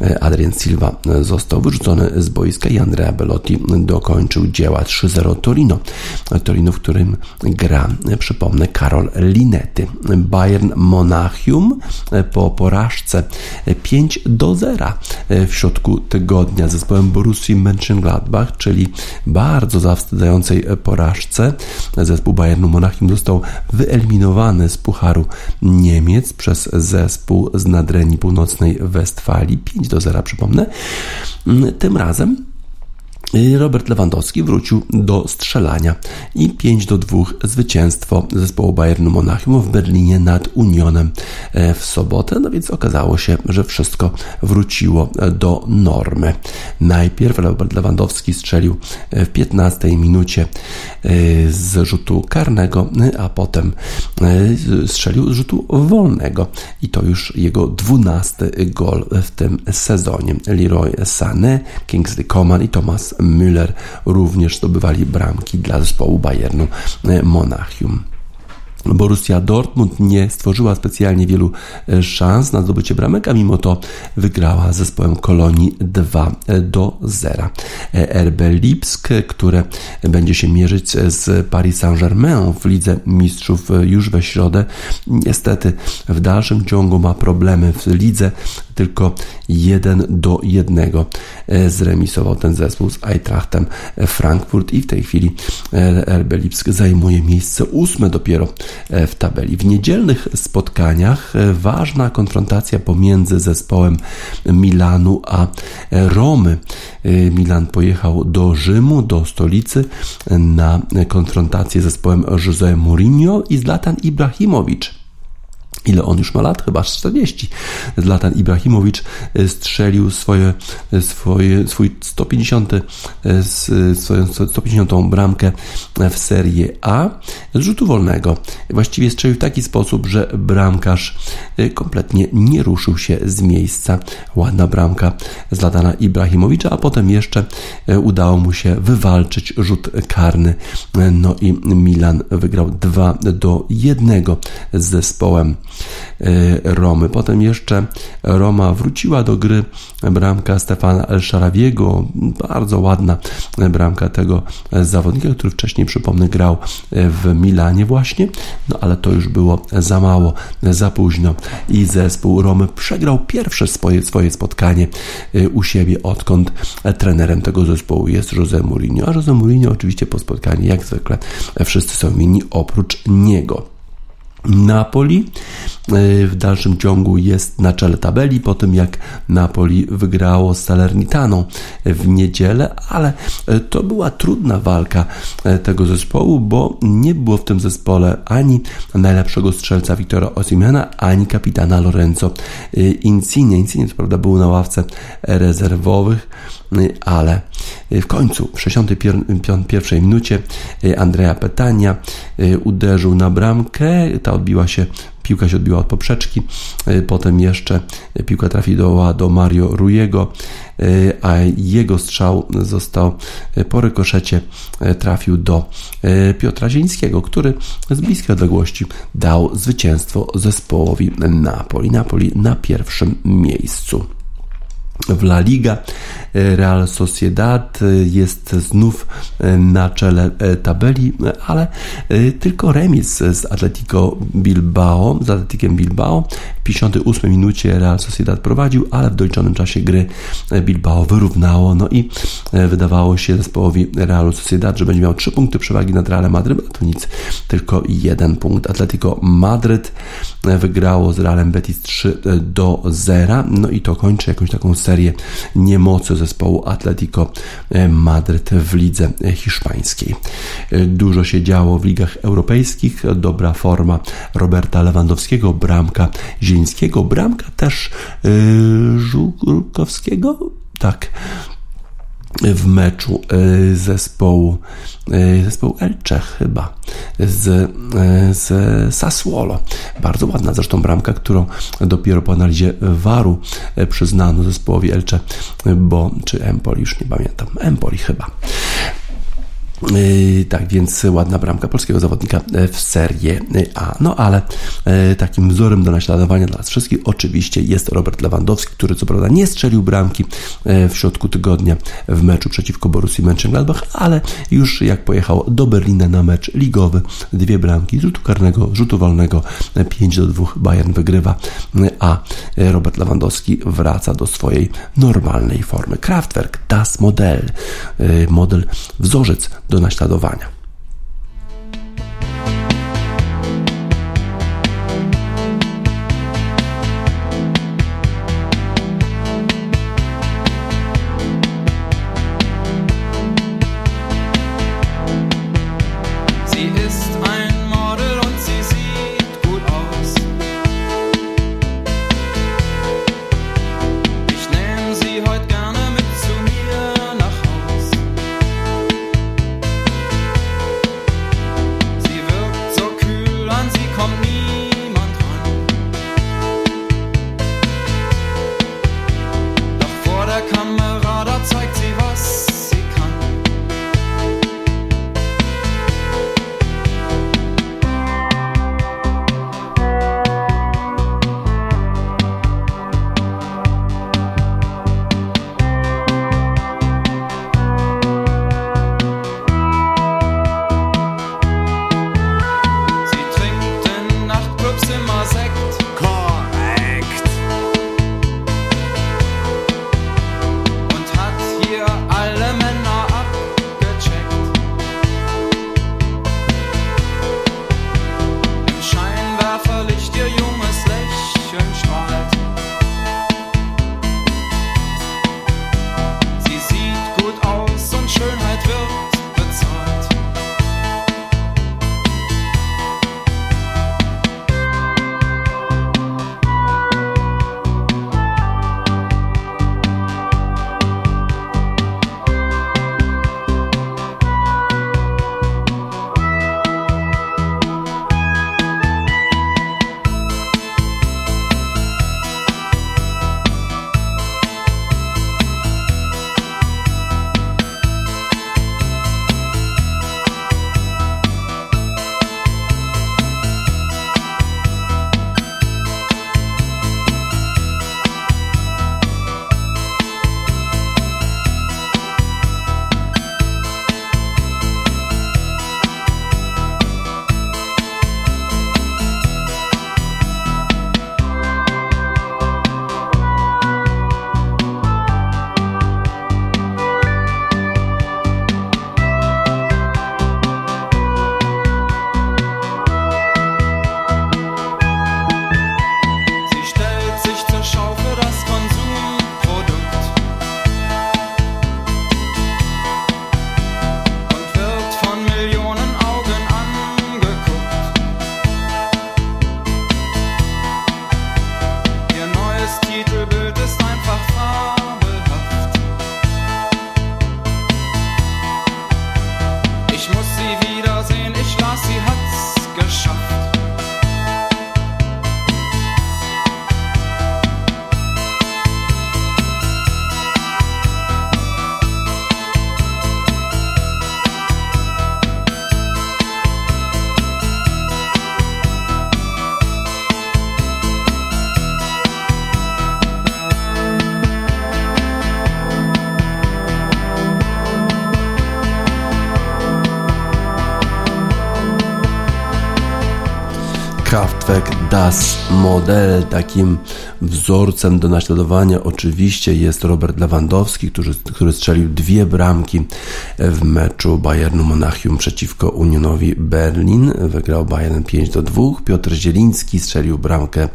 Speaker 2: yy, Adrian Silva został wyrzucony z boiska i Andrea Bellotti dokończył dzieła 3-0 Torino. Torino, w którym gra, przypomnę, Karol Linetti. Bayern Monachium po porażce 5 do 0 w środku tygodnia z zespołem Borussii Mönchengladbach, czyli bardzo zawstydzającej porażce. Zespół Bayernu Monachium został wy wyeliminowany z Pucharu Niemiec przez zespół z Nadrenii Północnej Westfalii 5 do 0, przypomnę. Tym razem Robert Lewandowski wrócił do strzelania i 5 do 2 zwycięstwo zespołu Bayernu Monachium w Berlinie nad Unionem e, w sobotę. No więc okazało się, że wszystko wróciło do normy. Najpierw Robert Lewandowski strzelił w 15 minucie e, z rzutu karnego, a potem e, strzelił z rzutu wolnego i to już jego 12 gol w tym sezonie. Leroy Sané, Kingsley Coman i Thomas Müller również zdobywali bramki dla zespołu Bayernu e, Monachium. Borussia Dortmund nie stworzyła specjalnie wielu e, szans na zdobycie bramek, a mimo to wygrała z zespołem Kolonii 2 e, do 0. E, RB Lipsk, które będzie się mierzyć z Paris Saint-Germain w Lidze Mistrzów już we środę, niestety w dalszym ciągu ma problemy w lidze tylko 1 do 1 e, zremisował ten zespół z Eintrachtem Frankfurt i w tej chwili e, RB Lipsk zajmuje miejsce ósme dopiero e, w tabeli. W niedzielnych spotkaniach ważna konfrontacja pomiędzy zespołem Milanu a Romy. Milan pojechał do Rzymu, do stolicy na konfrontację z zespołem José Mourinho i Zlatan Ibrahimowicz ile on już ma lat? Chyba 40. Zlatan Ibrahimowicz e, strzelił swoje, e, swoje, swój 150, e, swoją 150 bramkę w Serie A z rzutu wolnego. Właściwie strzelił w taki sposób, że bramkarz kompletnie nie ruszył się z miejsca. Ładna bramka Zlatana Ibrahimowicza, a potem jeszcze udało mu się wywalczyć rzut karny. No i Milan wygrał 2 do 1 z zespołem Romy. Potem jeszcze Roma wróciła do gry bramka Stefana El bardzo ładna bramka tego zawodnika, który wcześniej, przypomnę, grał w Milanie właśnie, no ale to już było za mało, za późno i zespół Romy przegrał pierwsze swoje, swoje spotkanie y, u siebie, odkąd trenerem tego zespołu jest Jose Mourinho, a Jose Mourinho oczywiście po spotkaniu, jak zwykle, wszyscy są inni oprócz niego. Napoli e, w dalszym ciągu jest na czele tabeli po tym jak Napoli wygrało z Salernitaną w niedzielę, ale e, to była trudna walka e, tego zespołu, bo nie było w tym zespole ani najlepszego strzelca Wiktora Osimena, ani kapitana Lorenzo Insigne. Insigne co prawda był na ławce rezerwowych, ale w końcu w 61 minucie Andrea Petania uderzył na bramkę, ta odbiła się piłka się odbiła od poprzeczki, potem jeszcze piłka trafiła do Mario Rujego, a jego strzał został po rykoszecie trafił do Piotra Zińskiego, który z bliskiej odległości dał zwycięstwo zespołowi Napoli. Napoli na pierwszym miejscu w La Liga. Real Sociedad jest znów na czele tabeli, ale tylko remis z Atletico Bilbao, z Atletikiem Bilbao. W 58 minucie Real Sociedad prowadził, ale w doliczonym czasie gry Bilbao wyrównało. No i wydawało się zespołowi Realu Sociedad, że będzie miał 3 punkty przewagi nad Realem Madryt, a to nic, tylko jeden punkt. Atletico Madryt wygrało z Realem Betis 3 do 0. No i to kończy jakąś taką serię niemocy zespołu Atletico Madryt w lidze hiszpańskiej. Dużo się działo w ligach europejskich, dobra forma Roberta Lewandowskiego, bramka Zielińskiego, bramka też yy, tak, w meczu e, zespołu, e, zespołu Elche chyba z, e, z Sassuolo. Bardzo ładna zresztą bramka, którą dopiero po analizie waru przyznano zespołowi Elche, bo czy Empoli, już nie pamiętam, Empoli chyba. Yy, tak więc ładna bramka polskiego zawodnika w Serie A. No ale yy, takim wzorem do naśladowania dla nas wszystkich oczywiście jest Robert Lewandowski, który co prawda nie strzelił bramki yy, w środku tygodnia w meczu przeciwko Borussii Mönchengladbach, ale już jak pojechał do Berlina na mecz ligowy, dwie bramki rzutu karnego, rzutu wolnego 5 do 2 Bayern wygrywa, a Robert Lewandowski wraca do swojej normalnej formy. Kraftwerk, das Modell, model wzorzec do naśladowania. Model. Takim wzorcem do naśladowania oczywiście jest Robert Lewandowski, który, który strzelił dwie bramki w meczu Bayernu Monachium przeciwko Unionowi Berlin. Wygrał Bayern 5 do 2. Piotr Zieliński strzelił bramkę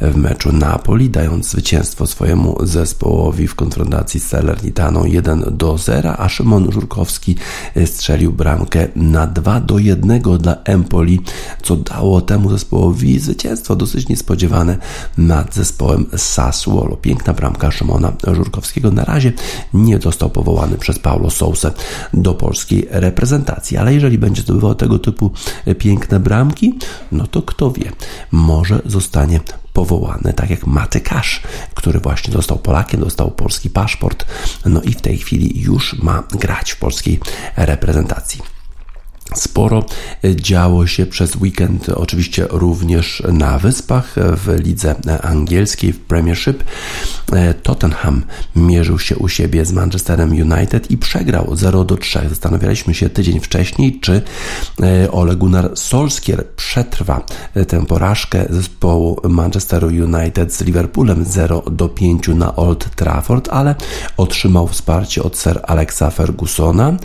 Speaker 2: w meczu Napoli, dając zwycięstwo swojemu zespołowi w konfrontacji z Salernitaną 1 do 0, a Szymon Żurkowski strzelił bramkę na 2 do 1 dla Empoli, co dało temu zespołowi zwycięstwo dosyć niespodziewane nad zespołem Sassuolo. Piękna bramka Szymona Żurkowskiego. Na razie nie został powołany przez Paulo Sousa do polskiej reprezentacji, ale jeżeli będzie zdobywał tego typu piękne bramki, no to kto wie, może zostanie powołany, tak jak Matykasz, który właśnie został Polakiem, dostał polski paszport, no i w tej chwili już ma grać w polskiej reprezentacji. Sporo działo się przez weekend, oczywiście również na Wyspach, w lidze angielskiej, w Premiership. Tottenham mierzył się u siebie z Manchesterem United i przegrał 0 do 3. Zastanawialiśmy się tydzień wcześniej, czy e, Ole Gunnar Solskjaer przetrwa tę porażkę zespołu Manchesteru United z Liverpoolem 0 do 5 na Old Trafford, ale otrzymał wsparcie od Sir Alexa Fergusona.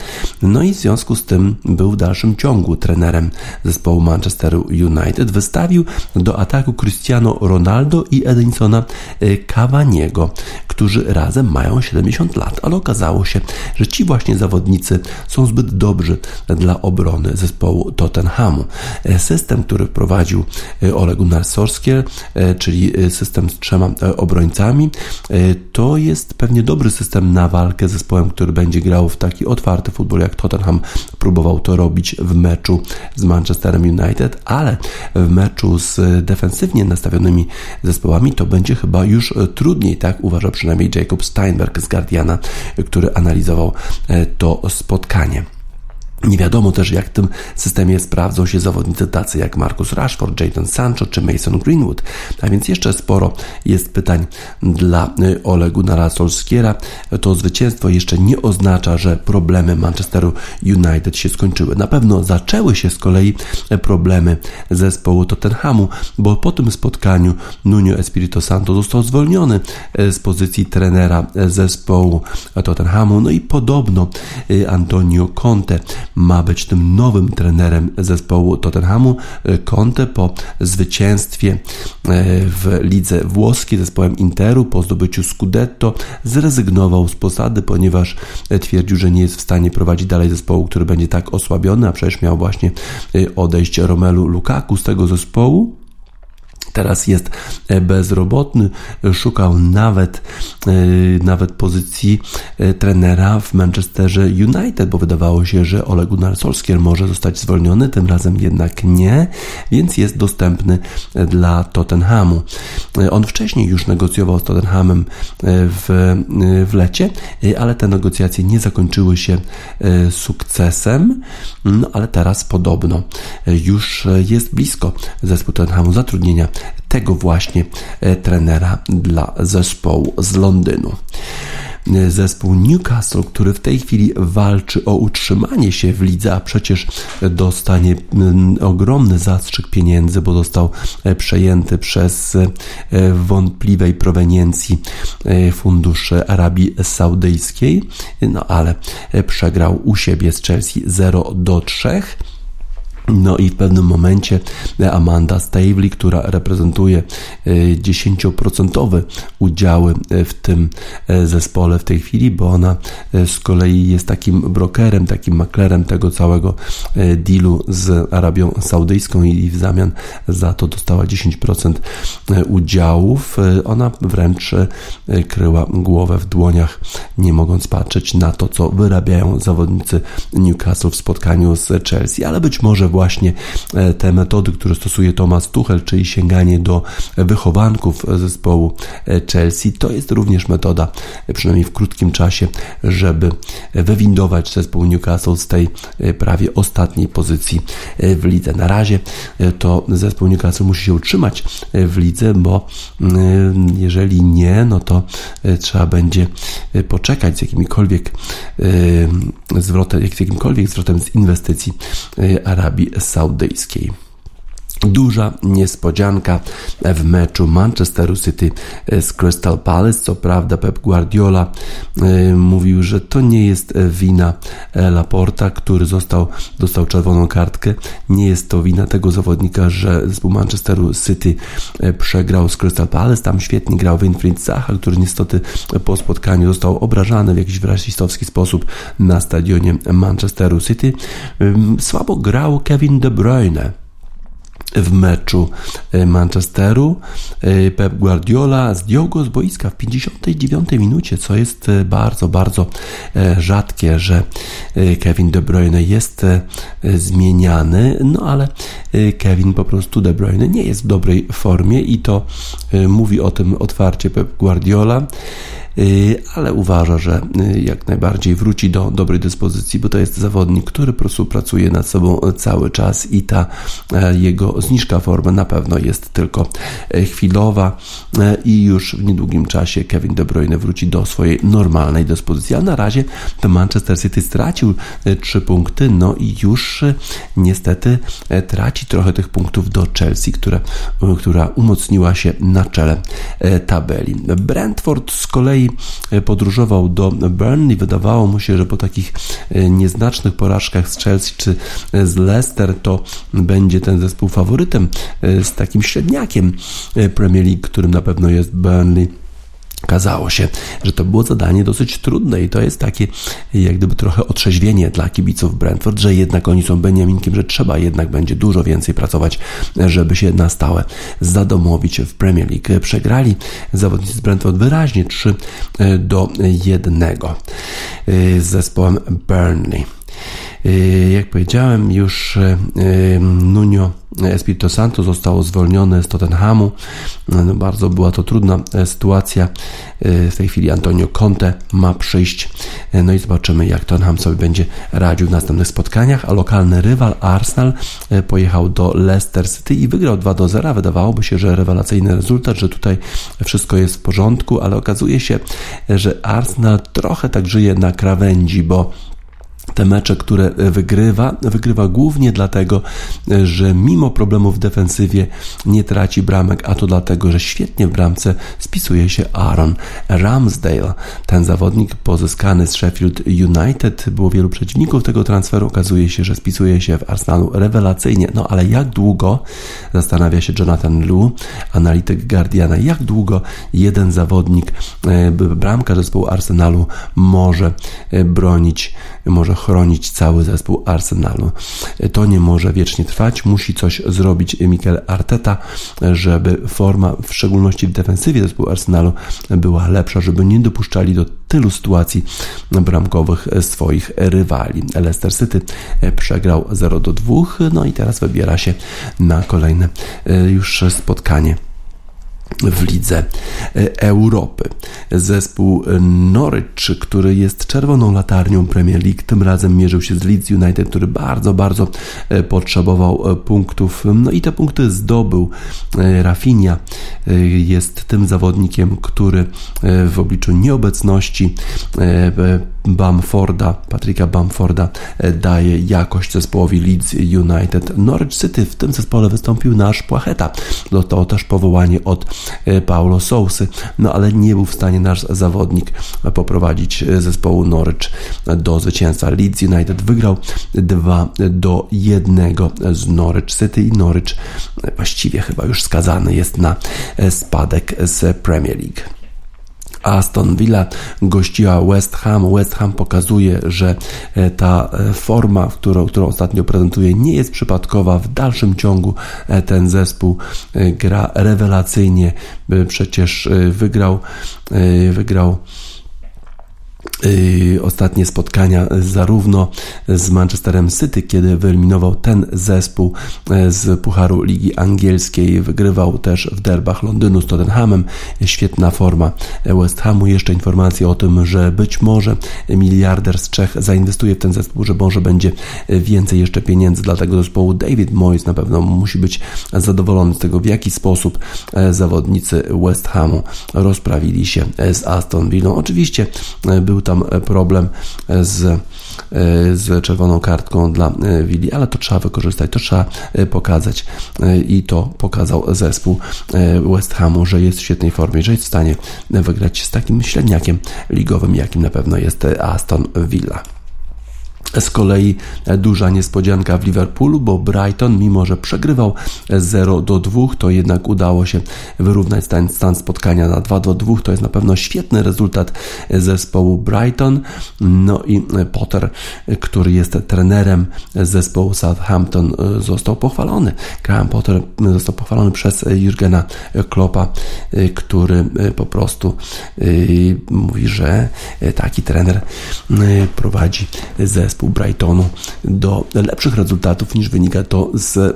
Speaker 2: No i w związku z tym był w dalszym ciągu trenerem zespołu Manchesteru United, wystawił do ataku Cristiano Ronaldo i Edinsona e, Cavaniego, którzy razem mają 70 lat, ale okazało się, że ci właśnie zawodnicy są zbyt dobrzy dla obrony zespołu Tottenhamu. E, system, który wprowadził e, Ole Gunnar Solskjaer, czyli system z trzema obrońcami, to jest pewnie dobry system na walkę z zespołem, który będzie grał w taki otwarty futbol, jak Tottenham próbował to robić w meczu z Manchesterem United, ale w meczu z defensywnie nastawionymi zespołami to będzie chyba już trudniej, tak uważa przynajmniej Jacob Steinberg z Guardiana, który analizował e, to spotkanie. Nie wiadomo też, jak w tym systemie sprawdzą się zawodnicy tacy jak Marcus Rashford, Jadon Sancho czy Mason Greenwood. A więc jeszcze sporo jest pytań dla y, Ole Gunnara Solskiera. To zwycięstwo jeszcze nie oznacza, że problemy Manchesteru United się skończyły. Na pewno zaczęły się z kolei problemy zespołu Tottenhamu, bo po tym spotkaniu Nuno Espirito Santo został zwolniony y, z pozycji trenera zespołu Tottenhamu. No i podobno y, Antonio Conte ma być tym nowym trenerem zespołu Tottenhamu. Conte po zwycięstwie e, w lidze włoskiej zespołem Interu po zdobyciu Scudetto zrezygnował z posady, ponieważ twierdził, że nie jest w stanie prowadzić dalej zespołu, który będzie tak osłabiony, a przecież miał właśnie e, odejść Romelu Lukaku z tego zespołu teraz jest e, bezrobotny, szukał nawet, e, nawet pozycji e, trenera w Manchesterze United, bo wydawało się, że Ole Gunnar Solskjaer może zostać zwolniony, tym razem jednak nie, więc jest dostępny dla Tottenhamu. On wcześniej już negocjował z Tottenhamem w, w lecie, ale te negocjacje nie zakończyły się sukcesem, no ale teraz podobno już jest blisko zespół Tottenhamu zatrudnienia tego właśnie e, trenera dla zespołu z Londynu e, zespół Newcastle, który w tej chwili walczy o utrzymanie się w lidze, a przecież dostanie ogromny zastrzyk pieniędzy, bo został e, przejęty przez wątpliwej proweniencji fundusze Arabii Saudyjskiej, no ale przegrał u siebie z Chelsea 0 do 3. No i w pewnym momencie Amanda Stavely, która reprezentuje 10% e, udziały e, w tym e, zespole w tej chwili, bo ona z kolei jest takim brokerem, takim maklerem tego całego dealu z Arabią Saudyjską i w zamian za to dostała 10% udziałów. Ona wręcz kryła głowę w dłoniach, nie mogąc patrzeć na to, co wyrabiają zawodnicy Newcastle w spotkaniu z Chelsea, ale być może właśnie e, te metody, które stosuje Thomas Tuchel, czyli sięganie do wychowanków zespołu e, Chelsea, to jest również metoda, e, przynajmniej w krótkim czasie, żeby wywindować zespół Newcastle z tej prawie ostatniej pozycji w lidze. Na razie to zespół Newcastle musi się utrzymać w lidze, bo jeżeli nie, no to trzeba będzie poczekać z jakimikolwiek zwrotem, z jakimkolwiek zwrotem z inwestycji Arabii Saudyjskiej. Duża niespodzianka w meczu Manchesteru City z Crystal Palace. Co prawda Pep Guardiola e, mówił, że to nie jest wina Laporta, który został, dostał czerwoną kartkę. Nie jest to wina tego zawodnika, że zespół Manchesteru City e, przegrał z Crystal Palace. Tam świetnie grał Winfried Zaha, który niestety po spotkaniu został obrażany w jakiś rasistowski sposób na stadionie Manchesteru City. Słabo grał Kevin De Bruyne w meczu e, Manchesteru. E, Pep Guardiola zdjął go z boiska w 59 minucie, co jest e, bardzo, bardzo rzadkie, że Kevin De Bruyne jest zmieniany, no ale Kevin po prostu De Bruyne nie jest w dobrej formie i to mówi o tym otwarcie Pep Guardiola. Y, ale uważa, że y, jak najbardziej wróci do dobrej dyspozycji, bo to jest zawodnik, który po prostu pracuje nad sobą cały czas i ta e, jego zniżka formy na pewno jest tylko e, chwilowa e, i już w niedługim czasie Kevin De Bruyne wróci do swojej normalnej dyspozycji, a na razie to Manchester City stracił trzy punkty, no i już niestety traci trochę tych punktów do Chelsea, które, która umocniła się na czele tabeli. Brentford z kolei E, podróżował do Burnley. Wydawało mu się, że po takich e, nieznacznych porażkach z Chelsea czy e, z Leicester to będzie ten zespół faworytem z takim średniakiem Premier League, którym na pewno jest Burnley. Okazało się, że to było zadanie dosyć trudne i to jest takie jak gdyby trochę otrzeźwienie dla kibiców Brentford, że jednak oni są Beniaminkiem, że trzeba jednak będzie dużo więcej pracować, żeby się na stałe zadomowić w Premier League. Przegrali zawodnicy z Brentford wyraźnie 3 do 1 z zespołem Burnley. Y, jak powiedziałem, już y, y, Nuno Espirito Santo zostało zwolnione z Tottenhamu. No, bardzo była to trudna e, sytuacja. W tej chwili Antonio Conte ma przyjść. E, no i zobaczymy, jak Tottenham sobie będzie radził w następnych spotkaniach. A lokalny rywal Arsenal e, pojechał do Leicester City i wygrał 2 do 0. Wydawałoby się, że rewelacyjny rezultat, że tutaj wszystko jest w porządku, ale okazuje się, że Arsenal trochę tak żyje na krawędzi, bo te mecze, które wygrywa, wygrywa głównie dlatego, że mimo problemów w defensywie nie traci bramek, a to dlatego, że świetnie w bramce spisuje się Aaron Ramsdale. Ten zawodnik pozyskany z Sheffield United, było wielu przeciwników tego transferu, okazuje się, że spisuje się w Arsenalu rewelacyjnie. No ale jak długo, zastanawia się Jonathan Lu, analityk Guardiana, jak długo jeden zawodnik, e, bramka zespołu Arsenalu może e, bronić, może chronić cały zespół Arsenalu. To nie może wiecznie trwać, musi coś zrobić Mikel Arteta, żeby forma, w szczególności w defensywie zespołu Arsenalu, była lepsza, żeby nie dopuszczali do tylu sytuacji bramkowych swoich rywali. Leicester City przegrał 0 do 2, no i teraz wybiera się na kolejne e, już spotkanie w lidze e, Europy. Zespół Norwich, który jest czerwoną latarnią Premier League, tym razem mierzył się z Leeds United, który bardzo, bardzo e, potrzebował e, punktów. No i te punkty zdobył. Rafinha jest tym zawodnikiem, który w obliczu nieobecności Bamforda, Patryka Bamforda daje jakość zespołowi Leeds United. Norwich City w tym zespole wystąpił nasz Płacheta. Dostał też powołanie od E, Paulo Sousy, no ale nie był w stanie nasz zawodnik poprowadzić e, zespołu Norwich do zwycięstwa. Leeds United wygrał 2 do 1 z Norwich City i Norwich właściwie chyba już skazany jest na e, spadek z Premier League. Aston Villa gościła West Ham. West Ham pokazuje, że e, ta e, forma, którą, którą ostatnio prezentuje, nie jest przypadkowa. W dalszym ciągu e, ten zespół gra rewelacyjnie. Przecież wygrał, wygrał ostatnie spotkania zarówno z Manchesterem City, kiedy wyeliminował ten zespół y, z Pucharu Ligi Angielskiej, wygrywał też w derbach Londynu z Tottenhamem. Świetna forma West Hamu. Jeszcze informacje o tym, że być może miliarder z Czech zainwestuje w ten zespół, że może będzie więcej jeszcze pieniędzy dla tego zespołu. David Moyes na pewno musi być zadowolony z tego, w jaki sposób y, zawodnicy West Hamu rozprawili się z Aston Villa. Oczywiście był tam tam problem z z czerwoną kartką dla Willi, ale to trzeba wykorzystać, to trzeba pokazać i to pokazał zespół West Hamu, że jest w świetnej formie, że jest w stanie wygrać z takim średniakiem ligowym, jakim na pewno jest Aston Villa. Z kolei duża niespodzianka w Liverpoolu, bo Brighton, mimo że przegrywał 0 do 2, to jednak udało się wyrównać stan, spotkania na 2 do 2. To jest na pewno świetny rezultat zespołu Brighton. No i Potter, który jest trenerem zespołu Southampton, został pochwalony. Graham Potter został pochwalony przez Jurgena Kloppa, który po prostu mówi, że taki trener prowadzi zespół zespół Brightonu do lepszych rezultatów niż wynika to z y,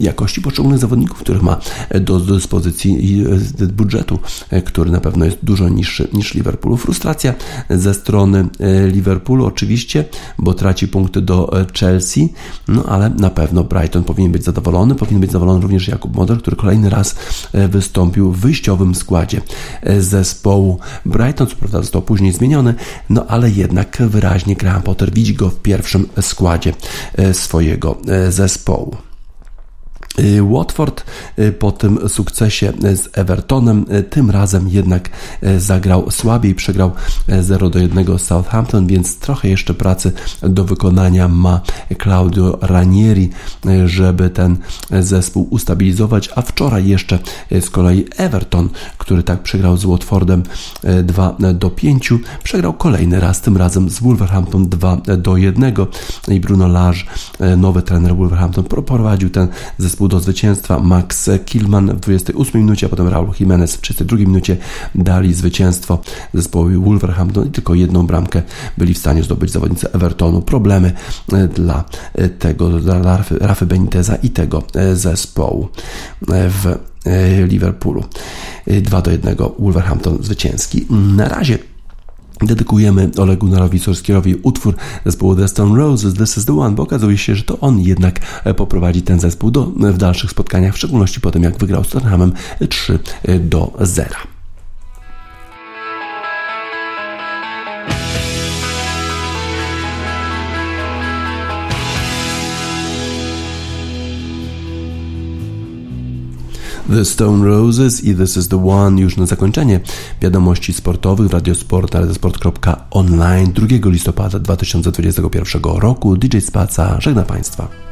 Speaker 2: jakości poszczególnych zawodników, których ma do dyspozycji i budżetu, który na pewno jest dużo niższy niż Liverpoolu. Frustracja ze strony y, Liverpoolu oczywiście, bo traci punkty do y, Chelsea, no ale na pewno Brighton powinien być zadowolony, powinien być zadowolony również Jakub Moder, który kolejny raz wystąpił w wyjściowym składzie zespołu Brighton, co prawda został później zmieniony, no ale jednak wyraźnie Graham Potter widzi go w pierwszym składzie e, swojego e, zespołu. Y, Watford y, po tym sukcesie z Evertonem y, tym razem jednak zagrał słabiej, przegrał 0 do 1 z Southampton, więc trochę jeszcze pracy do wykonania ma Claudio Ranieri, żeby ten zespół ustabilizować, a wczoraj jeszcze z kolei Everton, który tak przegrał z Watfordem 2 do 5, przegrał kolejny raz, tym razem z Wolverhampton 2 do 1 i Bruno Lage, nowy trener Wolverhampton, prowadził ten zespół do zwycięstwa. Max Kilman w 28 minucie, a potem Raul Jimenez w 32 minucie dali zwycięstwo zespołowi Wolverhampton i tylko jedną bramkę byli w stanie zdobyć zawodnicy Evertonu. Problemy e, dla e, tego, dla Rafy Beniteza i tego e, zespołu w Liverpoolu. 2 do 1 Wolverhampton zwycięski. Na razie Dedykujemy Olegu Narowi-Sorskierowi utwór zespołu The Stone Roses This is the One, bo okazuje się, że to on jednak poprowadzi ten zespół do, w dalszych spotkaniach, w szczególności po tym jak wygrał z Tottenhamem 3 do 0. The Stone Roses i This is the One już na zakończenie wiadomości sportowych w Radiosport, radiosport.online 2 listopada 2021 roku. DJ Spaca żegna Państwa.